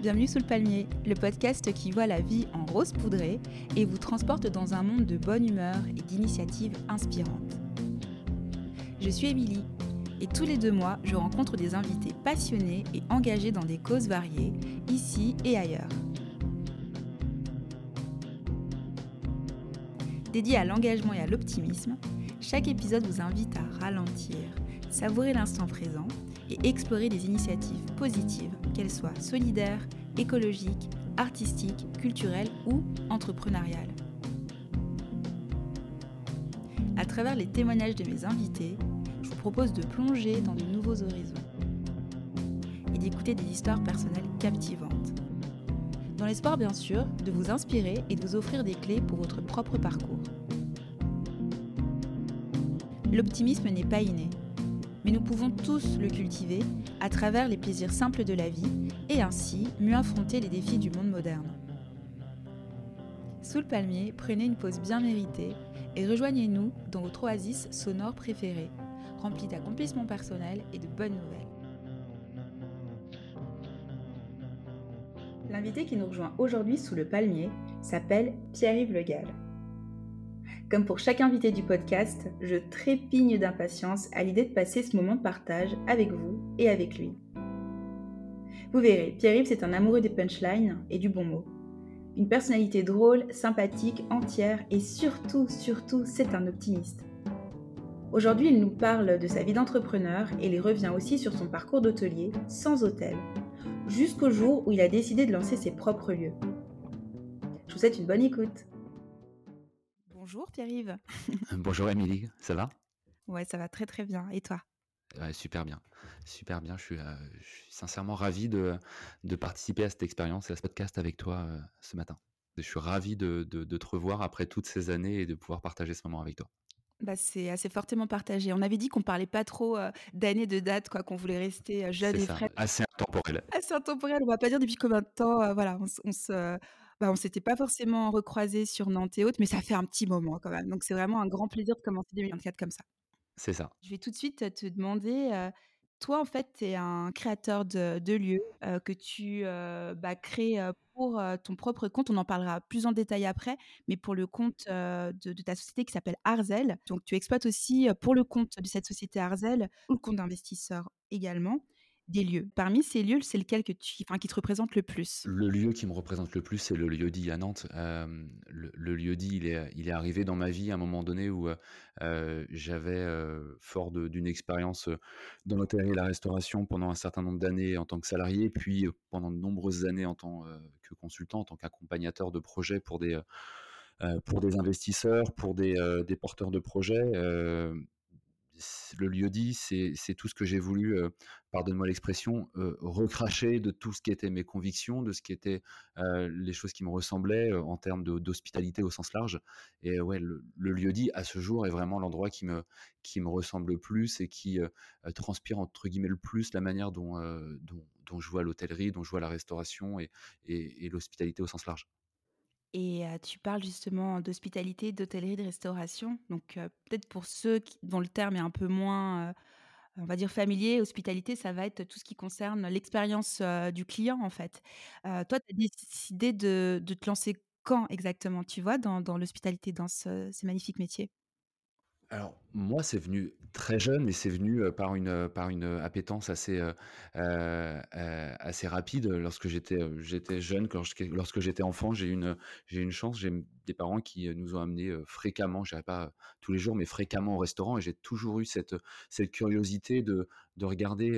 bienvenue sous le palmier, le podcast qui voit la vie en rose poudrée et vous transporte dans un monde de bonne humeur et d'initiatives inspirantes. Je suis Émilie et tous les deux mois, je rencontre des invités passionnés et engagés dans des causes variées, ici et ailleurs. Dédié à l'engagement et à l'optimisme, chaque épisode vous invite à ralentir, savourer l'instant présent et explorer des initiatives positives, qu'elles soient solidaires, écologiques, artistiques, culturelles ou entrepreneuriales. À travers les témoignages de mes invités, je vous propose de plonger dans de nouveaux horizons et d'écouter des histoires personnelles captivantes. Dans l'espoir bien sûr de vous inspirer et de vous offrir des clés pour votre propre parcours. L'optimisme n'est pas inné, mais nous pouvons tous le cultiver à travers les plaisirs simples de la vie et ainsi mieux affronter les défis du monde moderne. Sous le palmier, prenez une pause bien méritée et rejoignez-nous dans votre oasis sonore préférée, remplie d'accomplissements personnels et de bonnes nouvelles. L'invité qui nous rejoint aujourd'hui sous le palmier s'appelle Pierre-Yves Le Gall. Comme pour chaque invité du podcast, je trépigne d'impatience à l'idée de passer ce moment de partage avec vous et avec lui. Vous verrez, Pierre-Yves, c'est un amoureux des punchlines et du bon mot. Une personnalité drôle, sympathique, entière et surtout, surtout, c'est un optimiste. Aujourd'hui, il nous parle de sa vie d'entrepreneur et il revient aussi sur son parcours d'hôtelier sans hôtel, jusqu'au jour où il a décidé de lancer ses propres lieux. Je vous souhaite une bonne écoute. Bonjour Pierre-Yves. Bonjour Émilie, ça va? Ouais, ça va très très bien. Et toi? Super bien, super bien. Je suis, euh, je suis sincèrement ravi de, de, participer à cette expérience et à ce podcast avec toi euh, ce matin. Je suis ravi de, de, de, te revoir après toutes ces années et de pouvoir partager ce moment avec toi. Bah, c'est assez fortement partagé. On avait dit qu'on parlait pas trop euh, d'années, de dates, quoi, qu'on voulait rester jeune et frais. Assez intemporel. Assez intemporel. On va pas dire depuis combien de temps. voilà, on, on se bah, on s'était pas forcément recroisés sur Nantes et autres, mais ça fait un petit moment quand même. Donc c'est vraiment un grand plaisir de commencer 2024 comme ça. C'est ça. Je vais tout de suite te demander, toi en fait, tu es un créateur de, lieux que tu bah, crées pour ton propre compte. On en parlera plus en détail après, mais pour le compte de, de, ta société qui s'appelle Arzel. Donc tu exploites aussi pour le compte de cette société Arzel ou le compte d'investisseurs également des lieux. Parmi ces lieux, c'est lequel que tu, qui te représente le plus? Le lieu qui me représente le plus, c'est le lieu dit à Nantes. le, lieu dit, il est, il est arrivé dans ma vie à un moment donné où j'avais, fort d'une expérience dans l'hôtellerie et la restauration pendant un certain nombre d'années en tant que salarié, puis pendant de nombreuses années en tant que consultant, en tant qu'accompagnateur de projets pour des, pour des investisseurs, pour des porteurs de projets le lieu dit, c'est tout ce que j'ai voulu, pardonne-moi l'expression, recracher de tout ce qui était mes convictions, de ce qui était les choses qui me ressemblaient en termes d'hospitalité au sens large. Et ouais, le, lieu dit, à ce jour, est vraiment l'endroit qui me, qui me ressemble le plus et qui transpire, entre guillemets, le plus la manière dont, dont, je vois l'hôtellerie, dont je vois la restauration et l'hospitalité au sens large. Et tu parles justement d'hospitalité, d'hôtellerie, de restauration. Donc peut-être pour ceux dont le terme est un peu moins, on va dire familier, hospitalité, ça va être tout ce qui concerne l'expérience du client en fait. toi, tu as décidé de, te lancer quand exactement, tu vois, dans, l'hospitalité, dans ce, ces magnifiques métiers? Alors, moi, c'est venu très jeune, mais c'est venu, par une, par une, appétence assez, assez rapide. Lorsque j'étais, j'étais jeune, lorsque j'étais enfant, j'ai une, une chance, j'ai des parents qui, nous ont amenés, fréquemment, je pas tous les jours, mais fréquemment au restaurant et j'ai toujours eu cette, cette curiosité de de regarder,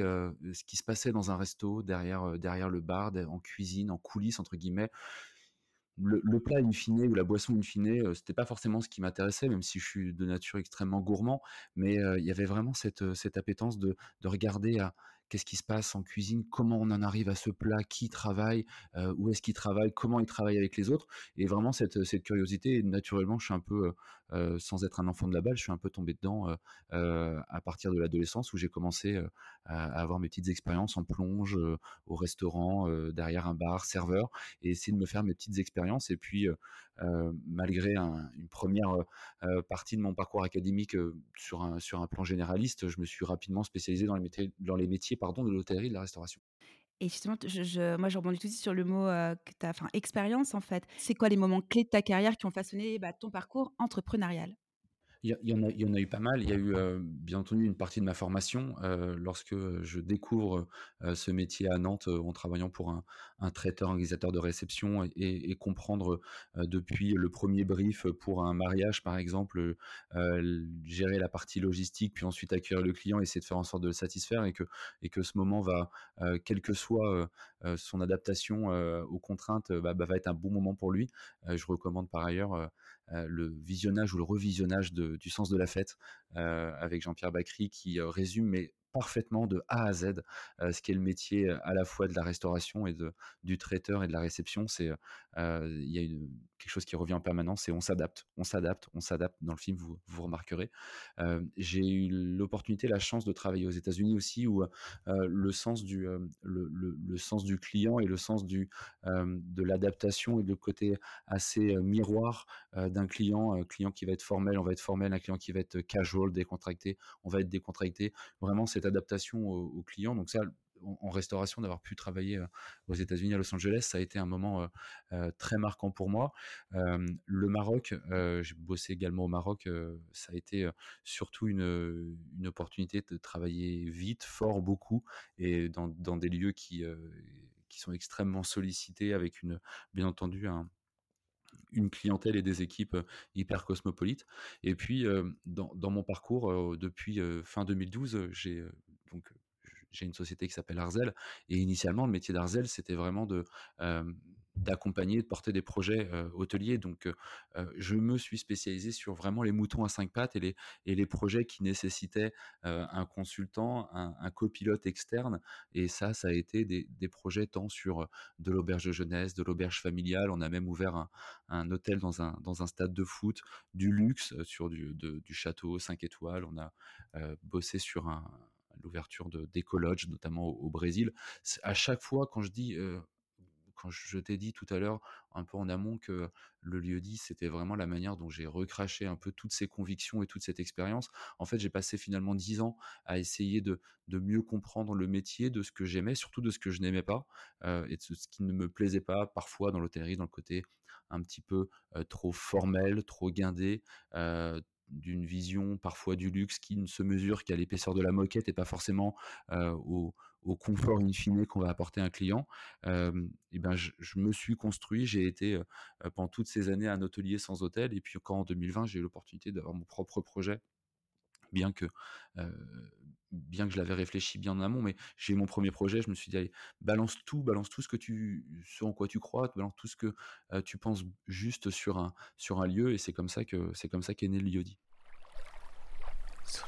ce qui se passait dans un resto derrière, derrière le bar, en cuisine, en coulisses entre guillemets le, plat in fine ou la boisson in fine, ce c'était pas forcément ce qui m'intéressait, même si je suis de nature extrêmement gourmand, mais il y avait vraiment cette, cette appétence de, de regarder à qu'est-ce qui se passe en cuisine, comment on en arrive à ce plat, qui travaille, où est-ce qu'il travaille, comment il travaille avec les autres, et vraiment cette, cette curiosité. naturellement, je suis un peu, sans être un enfant de la balle, je suis un peu tombé dedans à partir de l'adolescence où j'ai commencé à, avoir mes petites expériences en plonge, au restaurant, derrière un bar, serveur, et essayer de me faire mes petites expériences. Et puis, malgré une première partie de mon parcours académique sur, un, plan généraliste, je me suis rapidement spécialisé dans les métiers, dans les métiers pardon, de l'hôtellerie et de la restauration. Et justement, je moi, je rebondis tout de suite sur le mot, heu, que tu enfin, expérience, en fait. C'est quoi les moments clés de ta carrière qui ont façonné, bah, ton parcours entrepreneurial? Il y en a y en a eu pas mal. Il y a eu, heu, bien entendu une partie de ma formation, heu, lorsque, je découvre, heu, ce métier à Nantes, en travaillant pour un un traiteur organisateur de réception et comprendre, depuis le premier brief, pour un mariage par exemple, gérer la partie logistique, puis ensuite accueillir le client, essayer de faire en sorte de le satisfaire et que et que ce moment va, quelle que soit, son adaptation, aux contraintes, bah bah, va être un bon moment pour lui. Je recommande par ailleurs, le visionnage ou le revisionnage du Sens de la fête, heu, avec Jean-Pierre Bacry qui, heu, résume mais parfaitement de A à Z, ce qu'est le métier, à la fois de la restauration et de du traiteur et de la réception. C'est, il y a quelque chose qui revient en permanence, c'est on s'adapte, on s'adapte, on s'adapte. Dans le film, vous vous remarquerez. J'ai eu l'opportunité, la chance de travailler aux États-Unis aussi où, le sens du, le le sens du client et le sens du, de l'adaptation et le côté assez, miroir, d'un client, heu, client qui va être formel, on va être formel, un client qui va être casual, décontracté, on va être décontracté. Vraiment cette adaptation au au client, donc ça, en restauration, d'avoir pu travailler, aux États-Unis, à Los Angeles, ça a été un moment, très marquant pour moi. Le Maroc, j'ai bossé également au Maroc, ça a été, surtout une, opportunité de travailler vite, fort, beaucoup et dans des lieux qui, qui sont extrêmement sollicités avec une bien entendu un une clientèle et des équipes, hyper cosmopolites et puis, dans mon parcours, depuis, fin 2012, heu, j'ai, donc j'ai une société qui s'appelle Arzel et initialement le métier d'Arzel, c'était vraiment de, d'accompagner, de porter des projets, hôteliers donc je me suis spécialisé sur vraiment les moutons à 5 pattes et les et les projets qui nécessitaient, un consultant, un copilote externe et ça, ça a été des des projets tant sur, de l'auberge de jeunesse, de l'auberge familiale. On a même ouvert un un hôtel dans un dans un stade de foot, du luxe, sur du du château 5 étoiles. On a, bossé sur un l'ouverture de notamment au Brésil. À chaque fois quand je dis, je t'ai dit tout à l'heure, un peu en amont, que le lieu-dit, c'était vraiment la manière dont j'ai recraché un peu toutes ces convictions et toute cette expérience. En fait, j'ai passé finalement 10 ans à essayer de mieux comprendre le métier, de ce que j'aimais, surtout de ce que je n'aimais pas, heu et de ce qui ne me plaisait pas parfois dans l'hôtellerie, dans le côté un petit peu, heu, trop formel, trop guindé, heu, d'une vision parfois du luxe qui ne se mesure qu'à l'épaisseur de la moquette et pas forcément, au confort in fine qu'on va apporter à un client. Et ben, je me suis construit, j'ai été, pendant toutes ces années un hôtelier sans hôtel et puis quand en 2020, j'ai eu l'opportunité d'avoir mon propre projet, bien que, bien que je l'avais réfléchi bien en amont, mais j'ai mon 1er projet, je me suis dit: «Allez, balance tout, balance tout ce que tu en quoi tu crois, balance tout ce que, heu, tu penses juste sur un sur un lieu» et c'est comme ça que c'est comme ça qu'est né le lieu-dit. Sous